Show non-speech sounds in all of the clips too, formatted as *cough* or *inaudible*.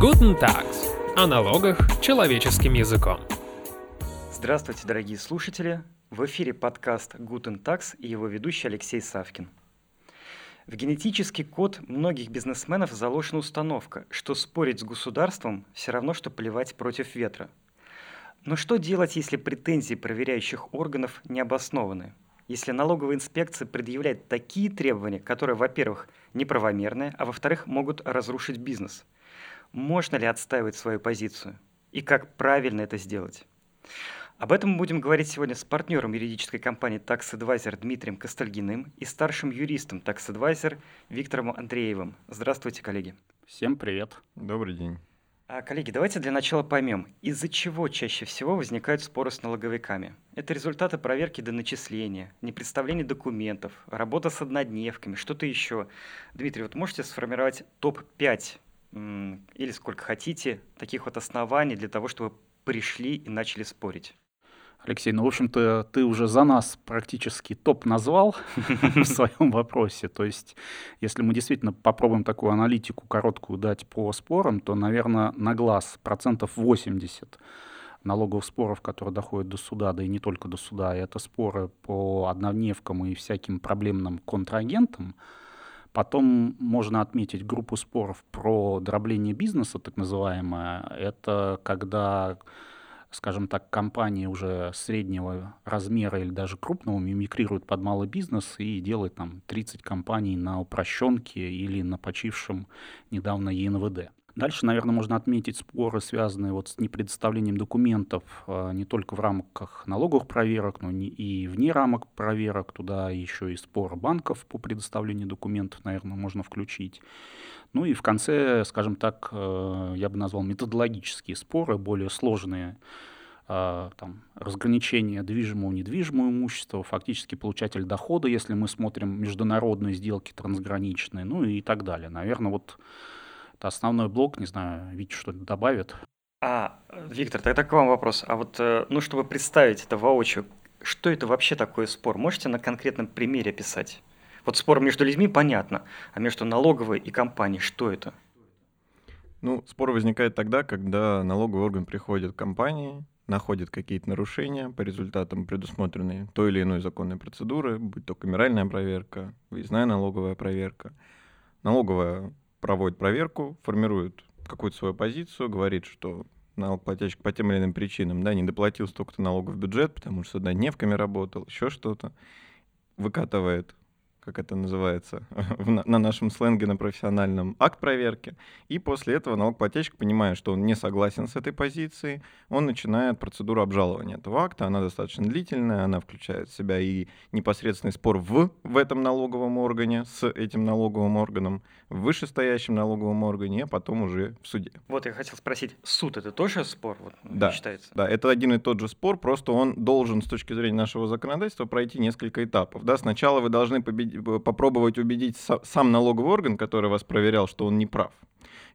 Guten Tags. О налогах человеческим языком. Здравствуйте, дорогие слушатели! В эфире подкаст Guten Tax и его ведущий Алексей Савкин. В генетический код многих бизнесменов заложена установка, что спорить с государством все равно, что плевать против ветра. Но что делать, если претензии проверяющих органов не обоснованы? Если налоговая инспекция предъявляет такие требования, которые, во-первых, неправомерные, а во-вторых, могут разрушить бизнес – можно ли отстаивать свою позицию и как правильно это сделать. Об этом мы будем говорить сегодня с партнером юридической компании Tax Advisor Дмитрием Костальгиным и старшим юристом Tax Advisor Виктором Андреевым. Здравствуйте, коллеги. Всем привет. Добрый день. А, коллеги, давайте для начала поймем, из-за чего чаще всего возникают споры с налоговиками. Это результаты проверки до начисления, непредставление документов, работа с однодневками, что-то еще. Дмитрий, вот можете сформировать топ-5 или сколько хотите, таких вот оснований для того, чтобы пришли и начали спорить. Алексей, ну, в общем-то, ты уже за нас практически топ назвал *laughs* в своем вопросе. То есть, если мы действительно попробуем такую аналитику короткую дать по спорам, то, наверное, на глаз процентов 80 налоговых споров, которые доходят до суда, да и не только до суда, это споры по однодневкам и всяким проблемным контрагентам, Потом можно отметить группу споров про дробление бизнеса, так называемое. Это когда скажем так, компании уже среднего размера или даже крупного мимикрируют под малый бизнес и делают там 30 компаний на упрощенке или на почившем недавно ЕНВД. Дальше, наверное, можно отметить споры, связанные вот с непредоставлением документов а, не только в рамках налоговых проверок, но и вне рамок проверок. Туда еще и споры банков по предоставлению документов, наверное, можно включить. Ну и в конце, скажем так, э, я бы назвал методологические споры, более сложные, а, там, разграничение движимого и недвижимого имущества, фактически получатель дохода, если мы смотрим международные сделки трансграничные, ну и так далее. Наверное, вот это основной блок, не знаю, Витя что-то добавит. А, Виктор, тогда к вам вопрос. А вот, э, ну, чтобы представить это воочию, что это вообще такое спор? Можете на конкретном примере описать? Вот спор между людьми понятно, а между налоговой и компанией что это? Ну, спор возникает тогда, когда налоговый орган приходит к компании, находит какие-то нарушения по результатам предусмотренной той или иной законной процедуры, будь то камеральная проверка, выездная налоговая проверка. Налоговая проводит проверку, формирует какую-то свою позицию, говорит, что налогоплательщик по тем или иным причинам да, не доплатил столько-то налогов в бюджет, потому что однодневками работал, еще что-то, выкатывает как это называется *laughs* на нашем сленге, на профессиональном, акт проверки. И после этого налогоплательщик, понимая, что он не согласен с этой позицией, он начинает процедуру обжалования этого акта. Она достаточно длительная, она включает в себя и непосредственный спор в, в этом налоговом органе, с этим налоговым органом, в вышестоящем налоговом органе, а потом уже в суде. Вот я хотел спросить, суд это тоже спор вот, да, считается? Да, это один и тот же спор, просто он должен с точки зрения нашего законодательства пройти несколько этапов. Да? Сначала вы должны победить попробовать убедить сам налоговый орган, который вас проверял, что он не прав.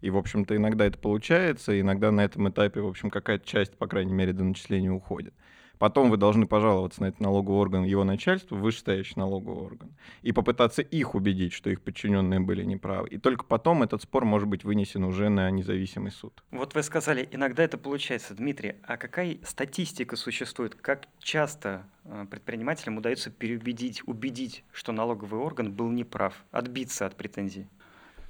И, в общем-то, иногда это получается, иногда на этом этапе, в общем, какая-то часть, по крайней мере, до начисления уходит. Потом вы должны пожаловаться на этот налоговый орган, его начальство, вышестоящий налоговый орган, и попытаться их убедить, что их подчиненные были неправы. И только потом этот спор может быть вынесен уже на независимый суд. Вот вы сказали, иногда это получается. Дмитрий, а какая статистика существует? Как часто э, предпринимателям удается переубедить, убедить, что налоговый орган был неправ, отбиться от претензий?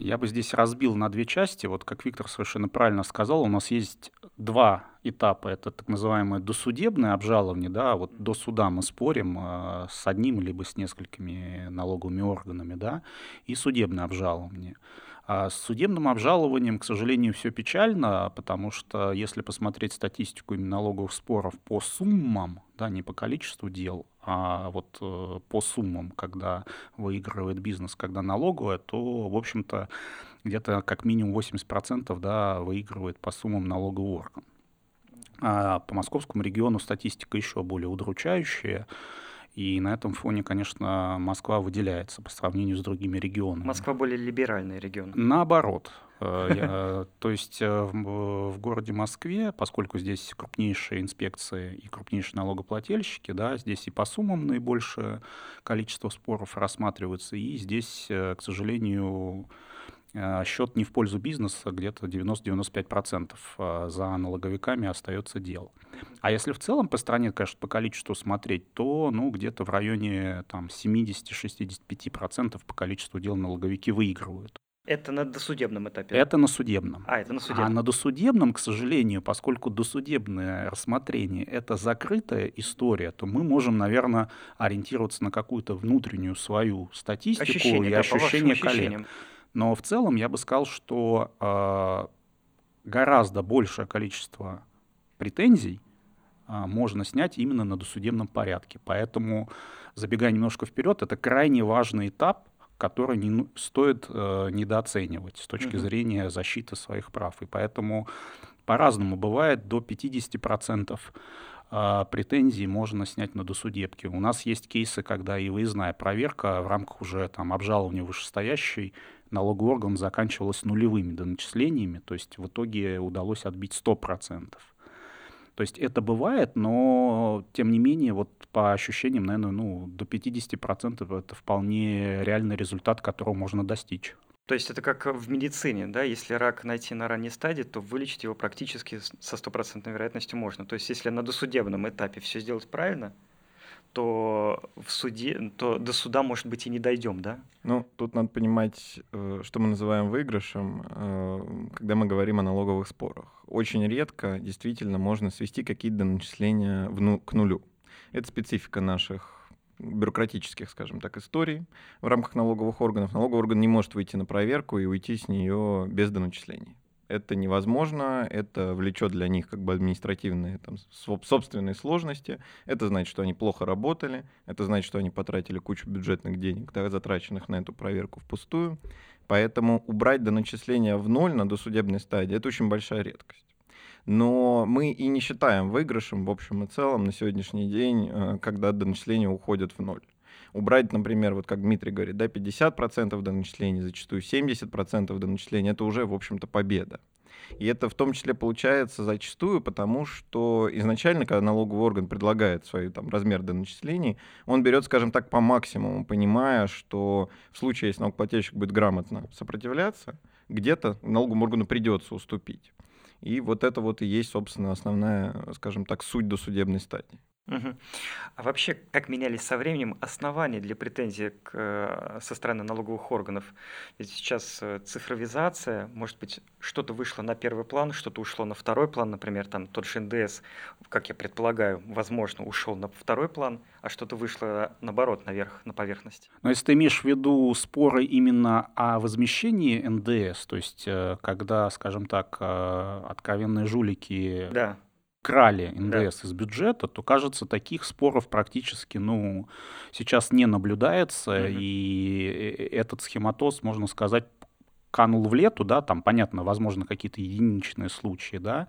Я бы здесь разбил на две части. Вот как Виктор совершенно правильно сказал, у нас есть два этапа. Это так называемое досудебное обжалование. Да, вот до суда мы спорим э, с одним либо с несколькими налоговыми органами, да, и судебное обжалование. А с судебным обжалованием, к сожалению, все печально, потому что если посмотреть статистику именно налоговых споров по суммам, да, не по количеству дел, а вот э, по суммам, когда выигрывает бизнес, когда налоговая, то, в общем-то, где-то как минимум 80% да, выигрывает по суммам налоговый орган. А по московскому региону статистика еще более удручающая. И на этом фоне, конечно, Москва выделяется по сравнению с другими регионами. Москва более либеральный регион. Наоборот. Э, *laughs* то есть э, в городе Москве, поскольку здесь крупнейшие инспекции и крупнейшие налогоплательщики, да, здесь и по суммам наибольшее количество споров рассматривается, и здесь, э, к сожалению, э, счет не в пользу бизнеса, где-то 90-95% э, за налоговиками остается дел. А если в целом по стране, конечно, по количеству смотреть, то ну, где-то в районе там, 70-65% по количеству дел налоговики выигрывают. Это на досудебном этапе? Это на судебном. А, это на судебном. А на досудебном, к сожалению, поскольку досудебное рассмотрение — это закрытая история, то мы можем, наверное, ориентироваться на какую-то внутреннюю свою статистику ощущение, и да, ощущения коллег. Но в целом я бы сказал, что э, гораздо большее количество претензий э, можно снять именно на досудебном порядке. Поэтому, забегая немножко вперед, это крайне важный этап который не ну, стоит э, недооценивать с точки mm-hmm. зрения защиты своих прав. И поэтому по-разному бывает, до 50% э, претензий можно снять на досудебке. У нас есть кейсы, когда и выездная проверка в рамках уже там, обжалования вышестоящей налоговый орган заканчивалась нулевыми доначислениями, то есть в итоге удалось отбить 100%. То есть это бывает, но тем не менее, вот по ощущениям, наверное, ну, до 50% это вполне реальный результат, которого можно достичь. То есть это как в медицине, да, если рак найти на ранней стадии, то вылечить его практически со стопроцентной вероятностью можно. То есть если на досудебном этапе все сделать правильно, то в суде, то до суда, может быть, и не дойдем, да? Ну, тут надо понимать, э, что мы называем выигрышем, э, когда мы говорим о налоговых спорах. Очень редко действительно можно свести какие-то начисления к нулю. Это специфика наших бюрократических, скажем так, историй в рамках налоговых органов. Налоговый орган не может выйти на проверку и уйти с нее без доначислений это невозможно, это влечет для них как бы административные там, собственные сложности, это значит, что они плохо работали, это значит, что они потратили кучу бюджетных денег, да, затраченных на эту проверку впустую, поэтому убрать до начисления в ноль на досудебной стадии — это очень большая редкость. Но мы и не считаем выигрышем в общем и целом на сегодняшний день, э, когда доначисления уходят в ноль убрать, например, вот как Дмитрий говорит, да, 50% до начисления, зачастую 70% до начисления, это уже, в общем-то, победа. И это в том числе получается зачастую, потому что изначально, когда налоговый орган предлагает свой там, размер до начислений, он берет, скажем так, по максимуму, понимая, что в случае, если налогоплательщик будет грамотно сопротивляться, где-то налоговому органу придется уступить. И вот это вот и есть, собственно, основная, скажем так, суть досудебной стадии. А вообще, как менялись со временем основания для претензий к, э, со стороны налоговых органов? Ведь сейчас э, цифровизация, может быть, что-то вышло на первый план, что-то ушло на второй план, например, там тот же НДС, как я предполагаю, возможно, ушел на второй план, а что-то вышло наоборот наверх, на поверхность. Но если ты имеешь в виду споры именно о возмещении НДС, то есть э, когда, скажем так, откровенные жулики Да крали НДС да. из бюджета, то, кажется, таких споров практически ну, сейчас не наблюдается, угу. и этот схематоз, можно сказать, канул в лету, да, там, понятно, возможно, какие-то единичные случаи, да,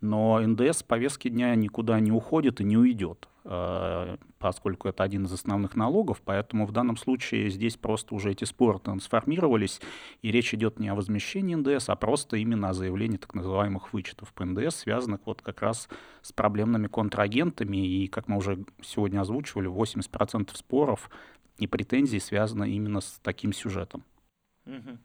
но НДС с повестки дня никуда не уходит и не уйдет, э, поскольку это один из основных налогов, поэтому в данном случае здесь просто уже эти споры трансформировались, и речь идет не о возмещении НДС, а просто именно о заявлении так называемых вычетов по НДС, связанных вот как раз с проблемными контрагентами, и, как мы уже сегодня озвучивали, 80% споров и претензий связаны именно с таким сюжетом. Угу.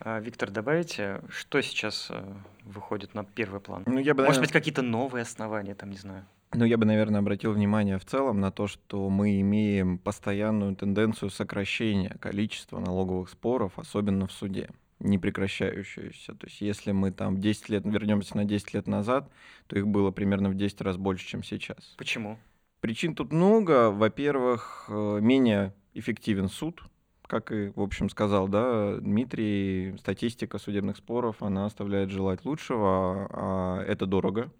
А, Виктор, добавите, что сейчас э, выходит на первый план? Ну, я бы, Может быть, какие-то новые основания, там, не знаю. Ну, я бы, наверное, обратил внимание в целом на то, что мы имеем постоянную тенденцию сокращения количества налоговых споров, особенно в суде, не прекращающуюся. То есть если мы там 10 лет, вернемся на 10 лет назад, то их было примерно в 10 раз больше, чем сейчас. Почему? Причин тут много. Во-первых, э, менее эффективен суд, как и, в общем, сказал, да, Дмитрий, статистика судебных споров, она оставляет желать лучшего, а это дорого,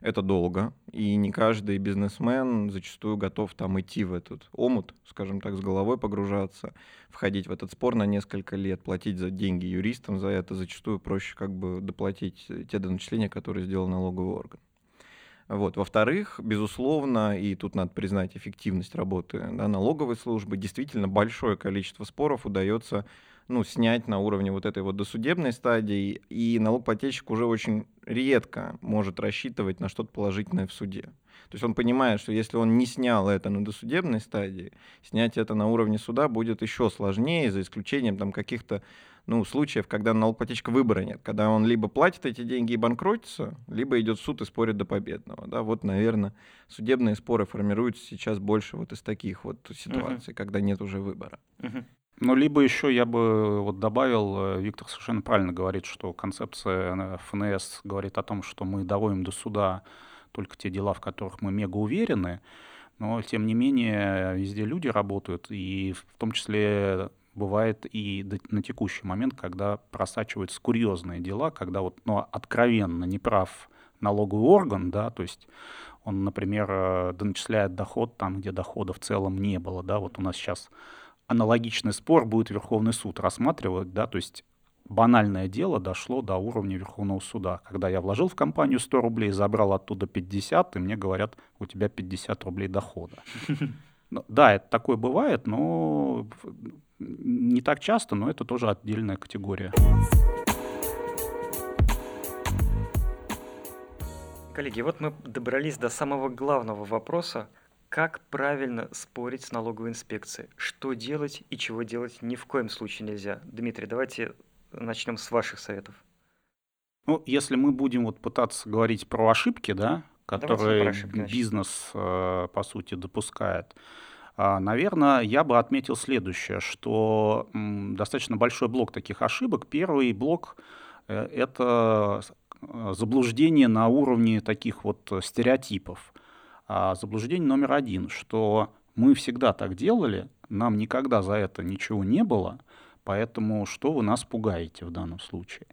это долго, и не каждый бизнесмен зачастую готов там идти в этот омут, скажем так, с головой погружаться, входить в этот спор на несколько лет, платить за деньги юристам за это, зачастую проще как бы доплатить те доначисления, которые сделал налоговый орган. Вот. Во-вторых, безусловно, и тут надо признать эффективность работы да, налоговой службы, действительно большое количество споров удается ну, снять на уровне вот этой вот досудебной стадии, и налогоплательщик уже очень редко может рассчитывать на что-то положительное в суде. То есть он понимает, что если он не снял это на досудебной стадии, снять это на уровне суда будет еще сложнее, за исключением там каких-то ну, случаев, когда налогоплательщика выбора нет, когда он либо платит эти деньги и банкротится, либо идет в суд и спорит до победного. Да? Вот, наверное, судебные споры формируются сейчас больше вот из таких вот ситуаций, uh-huh. когда нет уже выбора. Uh-huh. Ну, либо еще я бы вот добавил, э, Виктор совершенно правильно говорит, что концепция ФНС говорит о том, что мы доводим до суда только те дела, в которых мы мега уверены, но, тем не менее, везде люди работают, и в том числе бывает и на текущий момент, когда просачиваются курьезные дела, когда вот, ну, откровенно неправ налоговый орган, да, то есть он, например, э, доначисляет доход там, где дохода в целом не было, да, вот у нас сейчас аналогичный спор будет Верховный суд рассматривать, да, то есть банальное дело дошло до уровня Верховного суда. Когда я вложил в компанию 100 рублей, забрал оттуда 50, и мне говорят, у тебя 50 рублей дохода. *laughs* Ну, да, это такое бывает, но не так часто, но это тоже отдельная категория. Коллеги, вот мы добрались до самого главного вопроса, как правильно спорить с налоговой инспекцией? Что делать и чего делать ни в коем случае нельзя? Дмитрий, давайте начнем с ваших советов. Ну, если мы будем вот пытаться говорить про ошибки, да, которые ошибки, бизнес, э, по сути, допускает, а, наверное, я бы отметил следующее, что достаточно большой блок таких ошибок. Первый блок э, — это э, заблуждение на уровне таких вот стереотипов. А заблуждение номер один, что мы всегда так делали, нам никогда за это ничего не было, поэтому что вы нас пугаете в данном случае?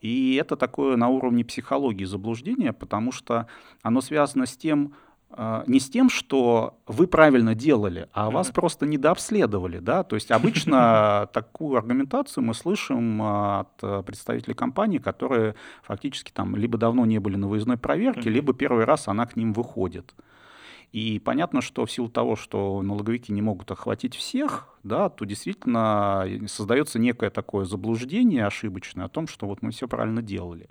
И это такое на уровне психологии заблуждение, потому что оно связано с тем, а, не с тем, что вы правильно делали, а вас просто недообследовали, да, то есть обычно *laughs* такую аргументацию мы слышим от представителей компании, которые фактически там либо давно не были на выездной проверке, либо первый раз она к ним выходит. И понятно, что в силу того, что налоговики не могут охватить всех, да, то действительно создается некое такое заблуждение ошибочное о том, что вот мы все правильно делали.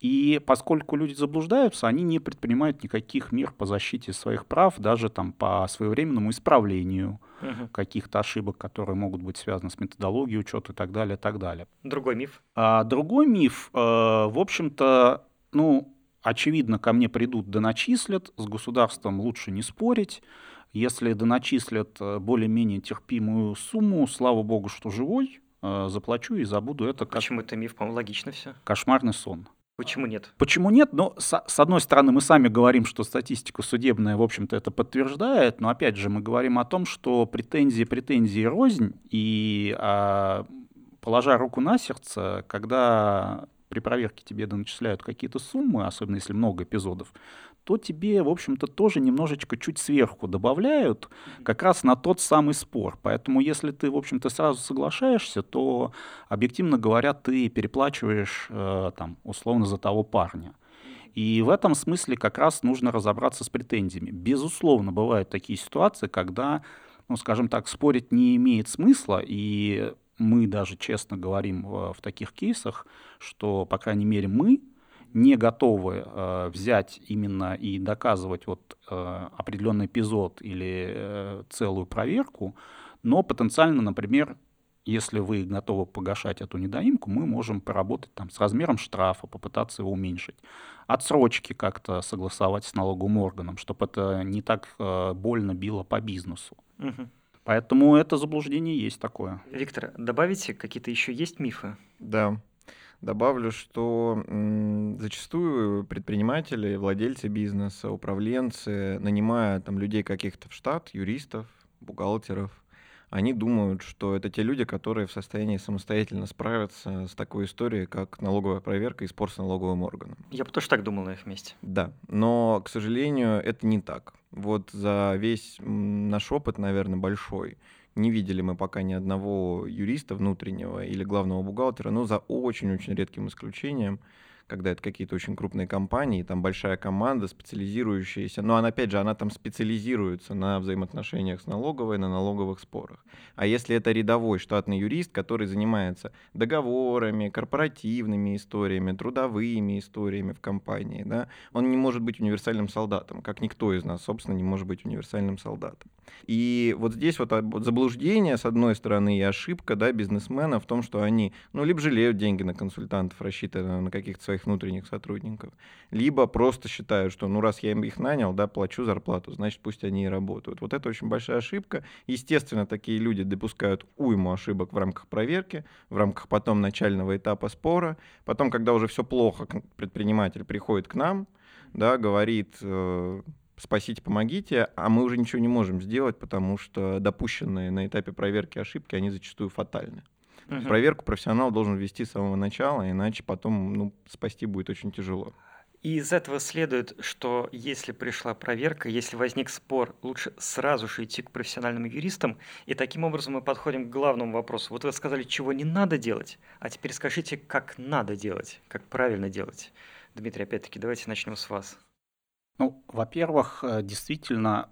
И поскольку люди заблуждаются, они не предпринимают никаких мер по защите своих прав, даже там по своевременному исправлению угу. каких-то ошибок, которые могут быть связаны с методологией учета и так далее, и так далее. Другой миф. А, другой миф, э, в общем-то, ну, очевидно, ко мне придут, доначислят, с государством лучше не спорить. Если доначислят э, более-менее терпимую сумму, слава богу, что живой, э, заплачу и забуду это. Как... Почему это миф? По-моему, логично все. Кошмарный сон. Почему нет? Почему нет? Ну, с, с одной стороны, мы сами говорим, что статистика судебная, в общем-то, это подтверждает, но опять же мы говорим о том, что претензии претензии рознь, и а, положа руку на сердце, когда при проверке тебе доначисляют какие-то суммы, особенно если много эпизодов, то тебе, в общем-то, тоже немножечко чуть сверху добавляют как раз на тот самый спор. Поэтому если ты, в общем-то, сразу соглашаешься, то, объективно говоря, ты переплачиваешь, э, там, условно, за того парня. И в этом смысле как раз нужно разобраться с претензиями. Безусловно, бывают такие ситуации, когда, ну, скажем так, спорить не имеет смысла, и мы даже честно говорим в, таких кейсах, что, по крайней мере, мы не готовы э, взять именно и доказывать вот э, определенный эпизод или э, целую проверку, но потенциально, например, если вы готовы погашать эту недоимку, мы можем поработать там с размером штрафа, попытаться его уменьшить. Отсрочки как-то согласовать с налоговым органом, чтобы это не так э, больно било по бизнесу. Угу. Поэтому это заблуждение есть такое. Виктор, добавите, какие-то еще есть мифы? Да. Добавлю, что зачастую предприниматели, владельцы бизнеса, управленцы, нанимая там людей каких-то в штат, юристов, бухгалтеров, они думают, что это те люди, которые в состоянии самостоятельно справиться с такой историей, как налоговая проверка и спор с налоговым органом. Я бы тоже так думал на их месте. Да, но, к сожалению, это не так. Вот за весь наш опыт, наверное, большой, не видели мы пока ни одного юриста внутреннего или главного бухгалтера, но за очень-очень редким исключением, когда это какие-то очень крупные компании, там большая команда, специализирующаяся, но она, опять же, она там специализируется на взаимоотношениях с налоговой, на налоговых спорах. А если это рядовой штатный юрист, который занимается договорами, корпоративными историями, трудовыми историями в компании, да, он не может быть универсальным солдатом, как никто из нас, собственно, не может быть универсальным солдатом. И вот здесь вот заблуждение, с одной стороны, и ошибка да, бизнесмена в том, что они ну, либо жалеют деньги на консультантов, рассчитанные на каких-то своих внутренних сотрудников, либо просто считают, что ну раз я им их нанял, да, плачу зарплату, значит пусть они и работают. Вот это очень большая ошибка. Естественно, такие люди допускают уйму ошибок в рамках проверки, в рамках потом начального этапа спора. Потом, когда уже все плохо, предприниматель приходит к нам, да, говорит, э, спасите, помогите, а мы уже ничего не можем сделать, потому что допущенные на этапе проверки ошибки, они зачастую фатальны. Угу. Проверку профессионал должен вести с самого начала, иначе потом ну, спасти будет очень тяжело. И из этого следует, что если пришла проверка, если возник спор, лучше сразу же идти к профессиональным юристам. И таким образом мы подходим к главному вопросу. Вот вы сказали, чего не надо делать, а теперь скажите, как надо делать, как правильно делать. Дмитрий, опять-таки, давайте начнем с вас. Ну, во-первых, э, действительно,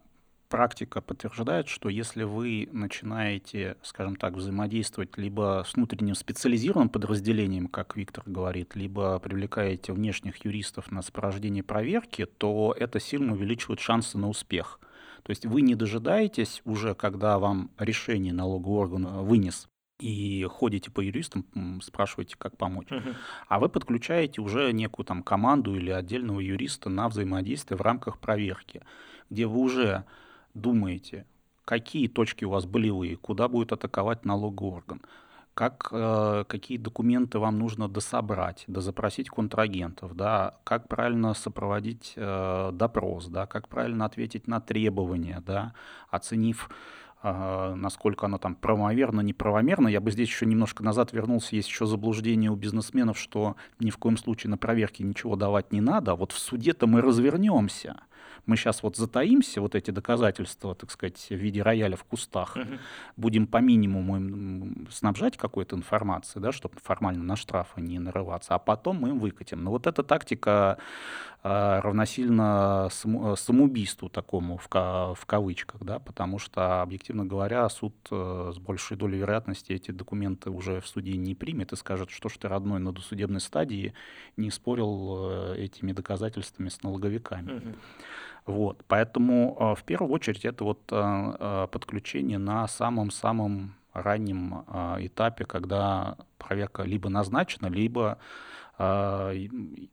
практика подтверждает, что если вы начинаете, скажем так, взаимодействовать либо с внутренним специализированным подразделением, как Виктор говорит, либо привлекаете внешних юристов на сопровождение проверки, то это сильно увеличивает шансы на успех. То есть вы не дожидаетесь уже, когда вам решение налогового органа вынес и ходите по юристам, спрашиваете, как помочь. Uh-huh. А вы подключаете уже некую там команду или отдельного юриста на взаимодействие в рамках проверки, где вы уже думаете, какие точки у вас болевые, куда будет атаковать налоговый орган, как, э, какие документы вам нужно дособрать, дозапросить контрагентов, да, как правильно сопроводить э, допрос, да, как правильно ответить на требования, да, оценив насколько оно там правомерно, неправомерно. Я бы здесь еще немножко назад вернулся. Есть еще заблуждение у бизнесменов, что ни в коем случае на проверке ничего давать не надо. Вот в суде-то мы развернемся мы сейчас вот затаимся, вот эти доказательства, так сказать, в виде рояля в кустах, uh-huh. будем по минимуму им снабжать какой-то информацией, да, чтобы формально на штрафы не нарываться, а потом мы им выкатим. Но вот эта тактика равносильно саму, самоубийству такому в, в кавычках, да, потому что, объективно говоря, суд э, с большей долей вероятности эти документы уже в суде не примет и скажет, что ж ты, родной, на досудебной стадии не спорил э, этими доказательствами с налоговиками. Вот, поэтому э, в первую очередь это вот э, э, подключение на самом-самом раннем этапе, когда проверка либо назначена, либо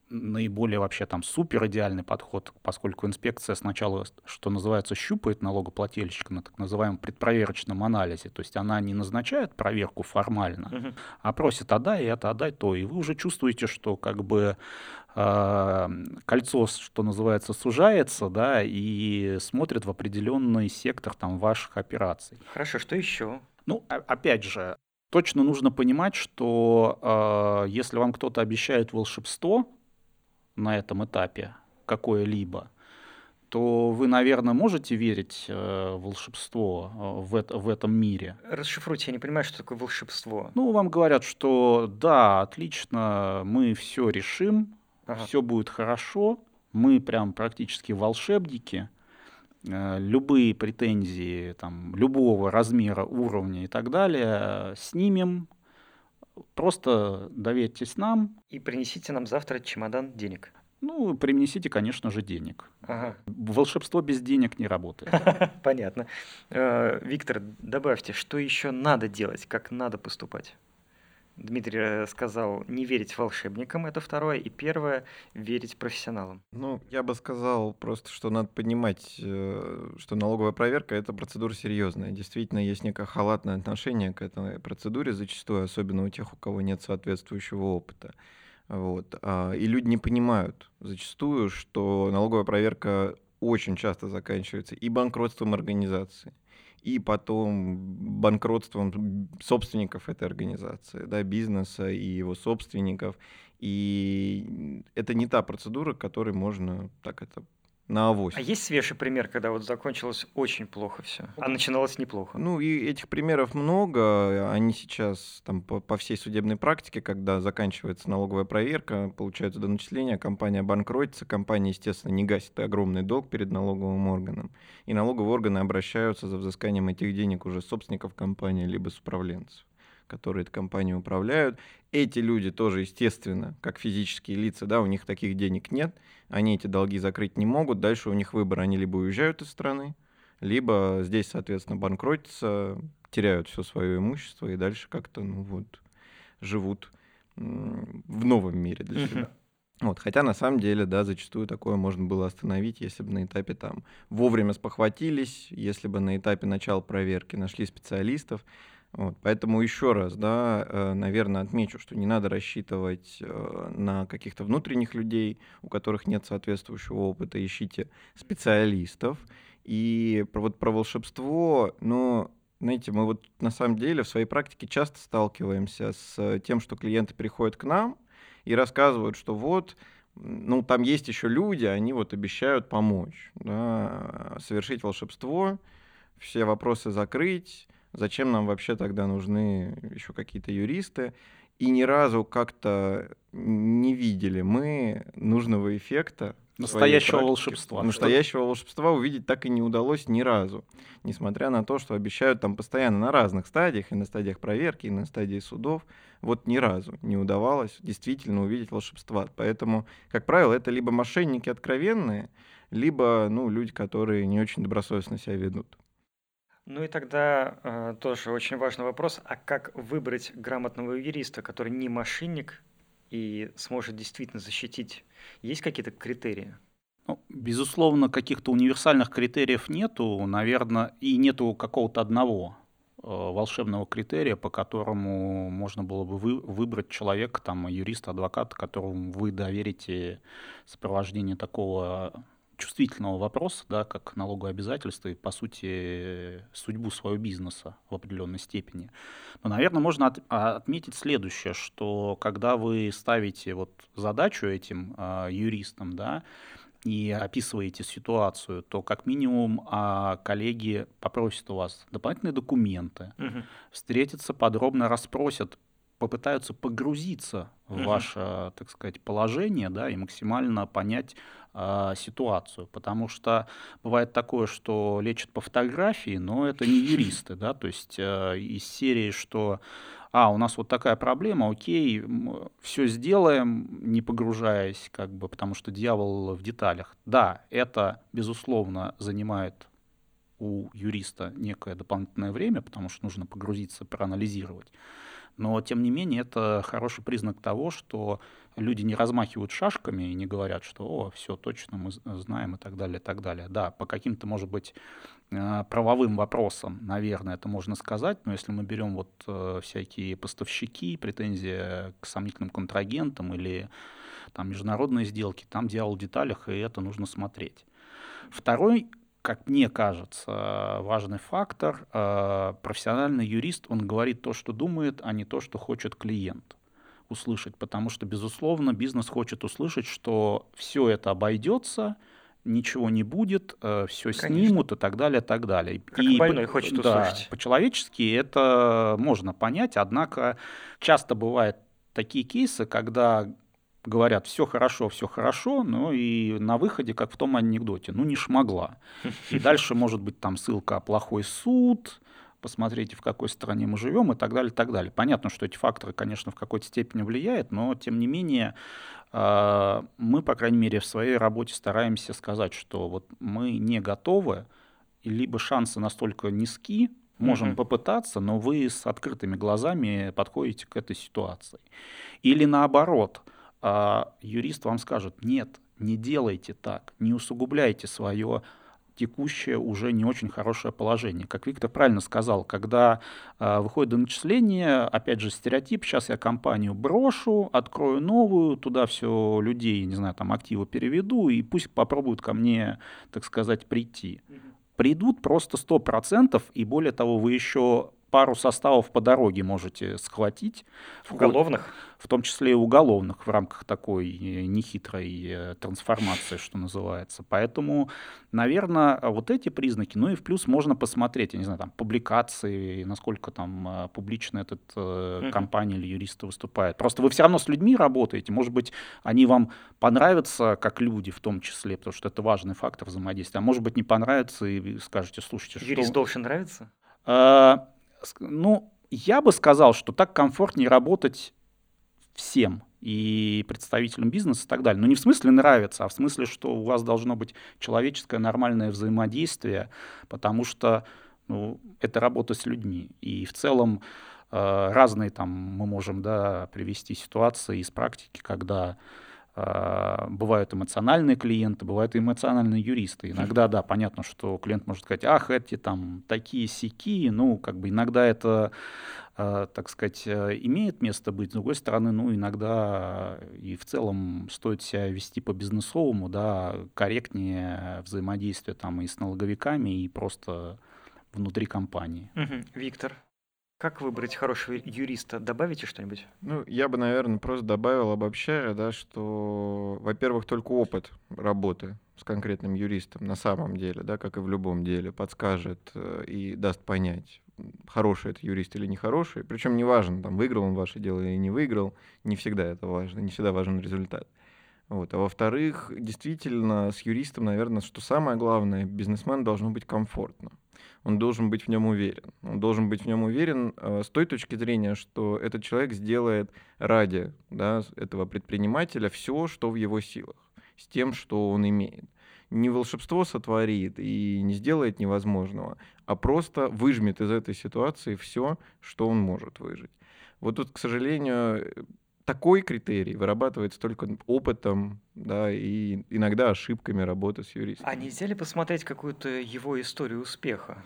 наиболее вообще там супер идеальный подход, поскольку инспекция сначала, что называется, щупает налогоплательщика на так называемом предпроверочном анализе, то есть она не назначает проверку формально, uh-huh. а просит отдай это, отдай то, и вы уже чувствуете, что как бы э, кольцо, что называется, сужается, да, и смотрит в определенный сектор там ваших операций. Хорошо, что еще? Ну, опять же, точно нужно понимать, что э, если вам кто-то обещает волшебство на этом этапе какое-либо, то вы, наверное, можете верить э, в волшебство э, в, это, в этом мире. Расшифруйте, я не понимаю, что такое волшебство. Ну, вам говорят, что да, отлично, мы все решим, ага. все будет хорошо, мы прям практически волшебники, любые претензии там, любого размера, уровня и так далее снимем, просто доверьтесь нам. И принесите нам завтра чемодан денег. Ну, принесите, конечно же, денег. Ага. Волшебство без денег не работает. *laughs* Понятно. Э, Виктор, добавьте, что еще надо делать, как надо поступать? Дмитрий э, сказал не верить волшебникам, это второе. И первое — верить профессионалам. Ну, я бы сказал просто, что надо понимать, э, что налоговая проверка — это процедура серьезная. Действительно, есть некое халатное отношение к этой процедуре зачастую, особенно у тех, у кого нет соответствующего опыта. Вот. А, и люди не понимают зачастую, что налоговая проверка очень часто заканчивается и банкротством организации, и потом банкротством собственников этой организации, да, бизнеса и его собственников. И это не та процедура, которой можно так это на авось. А есть свежий пример, когда вот закончилось очень плохо все, а начиналось неплохо? Ну и этих примеров много. Они сейчас там по, по всей судебной практике, когда заканчивается налоговая проверка, получаются доначисления, компания банкротится, компания, естественно, не гасит огромный долг перед налоговым органом. И налоговые органы обращаются за взысканием этих денег уже собственников компании либо с управленцев которые эту компанию управляют. Эти люди тоже, естественно, как физические лица, да, у них таких денег нет, они эти долги закрыть не могут, дальше у них выбор, они либо уезжают из страны, либо здесь, соответственно, банкротятся, теряют все свое имущество и дальше как-то, ну вот, живут в новом мире для себя. Вот, хотя на самом деле, да, зачастую такое можно было остановить, если бы на этапе там вовремя спохватились, если бы на этапе начала проверки нашли специалистов, вот, поэтому еще раз, да, э, наверное, отмечу, что не надо рассчитывать э, на каких-то внутренних людей, у которых нет соответствующего опыта. Ищите специалистов. И вот про волшебство, ну, знаете, мы вот на самом деле в своей практике часто сталкиваемся с тем, что клиенты приходят к нам и рассказывают, что вот, ну, там есть еще люди, они вот обещают помочь, да, совершить волшебство, все вопросы закрыть, Зачем нам вообще тогда нужны еще какие-то юристы? И ни разу как-то не видели мы нужного эффекта. Настоящего волшебства. Настоящего волшебства увидеть так и не удалось ни разу. Несмотря на то, что обещают там постоянно на разных стадиях, и на стадиях проверки, и на стадии судов, вот ни разу не удавалось действительно увидеть волшебства. Поэтому, как правило, это либо мошенники откровенные, либо ну, люди, которые не очень добросовестно себя ведут. Ну и тогда э, тоже очень важный вопрос, а как выбрать грамотного юриста, который не мошенник и сможет действительно защитить? Есть какие-то критерии? Ну, безусловно, каких-то универсальных критериев нету, наверное, и нету какого-то одного э, волшебного критерия, по которому можно было бы вы, выбрать человека, там, юриста, адвоката, которому вы доверите сопровождение такого чувствительного вопроса, да, как налогообязательства и, по сути, судьбу своего бизнеса в определенной степени. Но, наверное, можно от, а, отметить следующее, что когда вы ставите вот задачу этим э, юристам, да, и описываете ситуацию, то как минимум а, коллеги попросят у вас дополнительные документы, угу. встретятся, подробно расспросят, попытаются погрузиться в ваше, так сказать, положение, да, и максимально понять э, ситуацию, потому что бывает такое, что лечат по фотографии, но это не юристы, да, то есть э, из серии, что а, у нас вот такая проблема, окей, все сделаем, не погружаясь, как бы, потому что дьявол в деталях. Да, это, безусловно, занимает у юриста некое дополнительное время, потому что нужно погрузиться, проанализировать. Но, тем не менее, это хороший признак того, что люди не размахивают шашками и не говорят, что «О, все точно мы знаем» и так далее, и так далее. Да, по каким-то, может быть, э, правовым вопросам, наверное, это можно сказать, но если мы берем вот э, всякие поставщики, претензии к сомнительным контрагентам или там международные сделки, там дьявол в деталях, и это нужно смотреть. Второй как мне кажется, важный фактор. Э, профессиональный юрист, он говорит то, что думает, а не то, что хочет клиент услышать, потому что, безусловно, бизнес хочет услышать, что все это обойдется, ничего не будет, э, все снимут и так далее, и так далее. Как и больной по, хочет да, услышать. По-человечески это можно понять, однако часто бывают такие кейсы, когда говорят, все хорошо, все хорошо, но и на выходе, как в том анекдоте, ну не шмогла. И дальше может быть там ссылка «плохой суд», посмотрите, в какой стране мы живем и так далее, и так далее. Понятно, что эти факторы, конечно, в какой-то степени влияют, но тем не менее а, мы, по крайней мере, в своей работе стараемся сказать, что вот мы не готовы, либо шансы настолько низки, можем mm-hmm. попытаться, но вы с открытыми глазами подходите к этой ситуации. Или наоборот – а юрист вам скажет, нет, не делайте так, не усугубляйте свое текущее уже не очень хорошее положение. Как Виктор правильно сказал, когда э, выходит до начисления, опять же, стереотип, сейчас я компанию брошу, открою новую, туда все людей, не знаю, там активы переведу, и пусть попробуют ко мне, так сказать, прийти. Придут просто 100%, и более того, вы еще пару составов по дороге можете схватить. Уголовных? В том числе и уголовных в рамках такой э, нехитрой э, трансформации, что называется. Поэтому, наверное, вот эти признаки, ну и в плюс можно посмотреть, я не знаю, там, публикации, насколько там э, публично этот uh-huh. компания или юристы выступает. Просто вы все равно с людьми работаете, может быть, они вам понравятся как люди в том числе, потому что это важный фактор взаимодействия, а может быть, не понравится, и скажете, слушайте, Юрист что... должен нравиться? А, ну, я бы сказал, что так комфортнее работать всем и представителям бизнеса и так далее. Но не в смысле нравится, а в смысле, что у вас должно быть человеческое нормальное взаимодействие, потому что ну, это работа с людьми. И в целом э, разные там мы можем да, привести ситуации из практики, когда бывают эмоциональные клиенты, бывают эмоциональные юристы. Иногда, да, понятно, что клиент может сказать, ах, эти там такие сики, ну, как бы иногда это, а, так сказать, э, имеет место быть. С другой стороны, ну, иногда и в целом стоит себя вести по бизнесовому, да, корректнее взаимодействие там и с налоговиками, и просто внутри компании. Угу. Виктор, как выбрать хорошего юриста? Добавите что-нибудь? Ну, я бы, наверное, просто добавил, обобщая, да, что, во-первых, только опыт работы с конкретным юристом на самом деле, да, как и в любом деле, подскажет э, и даст понять, хороший это юрист или нехороший. Причем неважно, там, выиграл он ваше дело или не выиграл, не всегда это важно, не всегда важен результат. Вот. А во-вторых, действительно, с юристом, наверное, что самое главное, бизнесмен должно быть комфортно он должен быть в нем уверен. Он должен быть в нем уверен э, с той точки зрения, что этот человек сделает ради да, этого предпринимателя все, что в его силах, с тем, что он имеет. Не волшебство сотворит и не сделает невозможного, а просто выжмет из этой ситуации все, что он может выжить. Вот тут, к сожалению, такой критерий вырабатывается только опытом, да, и иногда ошибками работы с юристом. А нельзя ли посмотреть какую-то его историю успеха?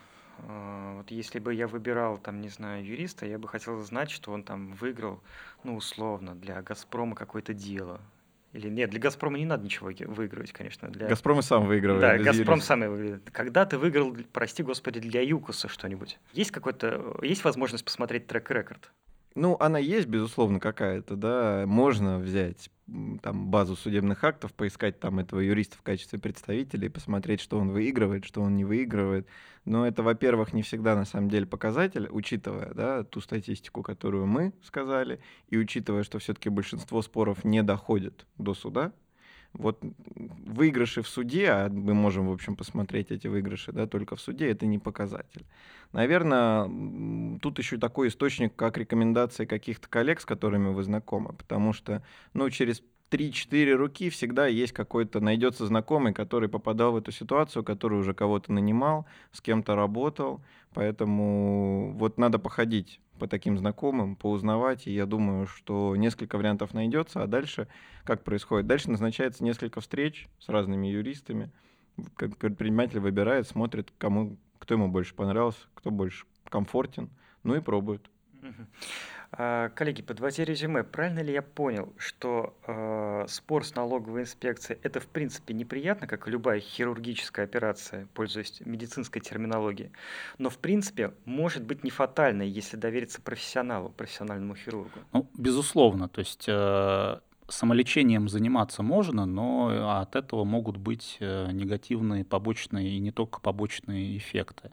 А, вот если бы я выбирал, там, не знаю, юриста, я бы хотел знать, что он там выиграл, ну, условно, для «Газпрома» какое-то дело. Или нет, для «Газпрома» не надо ничего выигрывать, конечно. Для... «Газпром» и сам выигрывает. Да, «Газпром» сам выигрывает. Когда ты выиграл, прости господи, для «Юкуса» что-нибудь? Есть какой-то, есть возможность посмотреть трек-рекорд? Ну, она есть, безусловно, какая-то, да. Можно взять там базу судебных актов, поискать там этого юриста в качестве представителя и посмотреть, что он выигрывает, что он не выигрывает. Но это, во-первых, не всегда на самом деле показатель, учитывая да, ту статистику, которую мы сказали, и учитывая, что все-таки большинство споров не доходит до суда, вот выигрыши в суде, а мы можем, в общем, посмотреть эти выигрыши, да, только в суде, это не показатель. Наверное, тут еще такой источник, как рекомендации каких-то коллег, с которыми вы знакомы, потому что, ну, через 3-4 руки всегда есть какой-то, найдется знакомый, который попадал в эту ситуацию, который уже кого-то нанимал, с кем-то работал, поэтому вот надо походить по таким знакомым, поузнавать, и я думаю, что несколько вариантов найдется, а дальше как происходит? Дальше назначается несколько встреч с разными юристами, предприниматель выбирает, смотрит, кому, кто ему больше понравился, кто больше комфортен, ну и пробует. А, коллеги, подводя резюме, правильно ли я понял, что э, спор с налоговой инспекцией это в принципе неприятно, как любая хирургическая операция, пользуясь медицинской терминологией, но в принципе может быть не фатальной, если довериться профессионалу, профессиональному хирургу? Ну, безусловно, то есть э, самолечением заниматься можно, но от этого могут быть э, негативные побочные и не только побочные эффекты.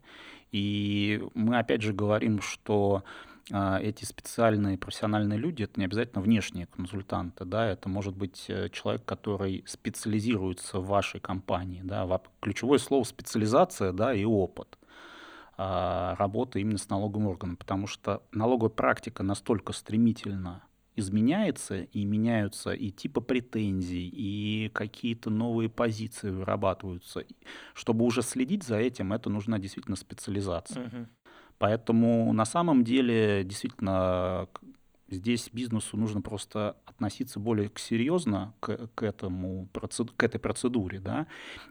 И мы опять же говорим, что эти специальные профессиональные люди, это не обязательно внешние консультанты, да, это может быть э, человек, который специализируется в вашей компании, да, ключевое слово специализация, да, и опыт а, работы именно с налоговым органом, потому что налоговая практика настолько стремительно изменяется, и меняются и типы претензий, и какие-то новые позиции вырабатываются. Чтобы уже следить за этим, это нужна действительно специализация. Uh-huh. Поэтому на самом деле действительно здесь бизнесу нужно просто относиться более серьезно к, к, этому, к этой процедуре, да,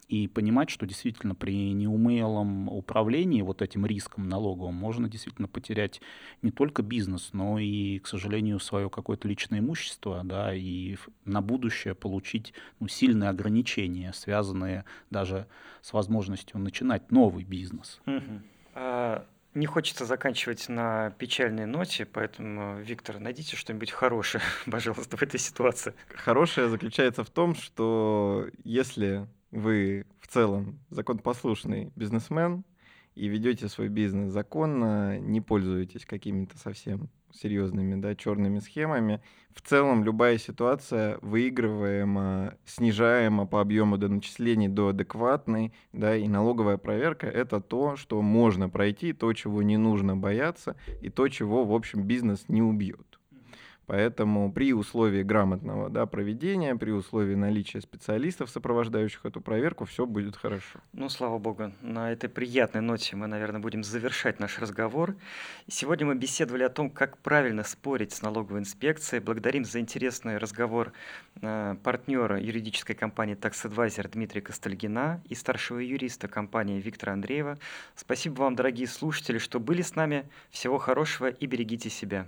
и понимать, что действительно при неумелом управлении вот этим риском налоговым можно действительно потерять не только бизнес, но и, к сожалению, свое какое-то личное имущество, да, и на будущее получить ну, сильные ограничения, связанные даже с возможностью начинать новый бизнес. Uh-huh. Не хочется заканчивать на печальной ноте, поэтому, Виктор, найдите что-нибудь хорошее, *laughs* пожалуйста, в этой ситуации. Хорошее заключается в том, что если вы в целом законопослушный бизнесмен и ведете свой бизнес законно, не пользуетесь какими-то совсем серьезными, да, черными схемами. В целом любая ситуация выигрываема, снижаема по объему до начислений до адекватной, да, и налоговая проверка — это то, что можно пройти, то, чего не нужно бояться, и то, чего, в общем, бизнес не убьет. Поэтому при условии грамотного да, проведения, при условии наличия специалистов, сопровождающих эту проверку, все будет хорошо. Ну, слава богу, на этой приятной ноте мы, наверное, будем завершать наш разговор. Сегодня мы беседовали о том, как правильно спорить с налоговой инспекцией. Благодарим за интересный разговор э, партнера юридической компании Tax Advisor Дмитрия Костальгина и старшего юриста компании Виктора Андреева. Спасибо вам, дорогие слушатели, что были с нами. Всего хорошего и берегите себя.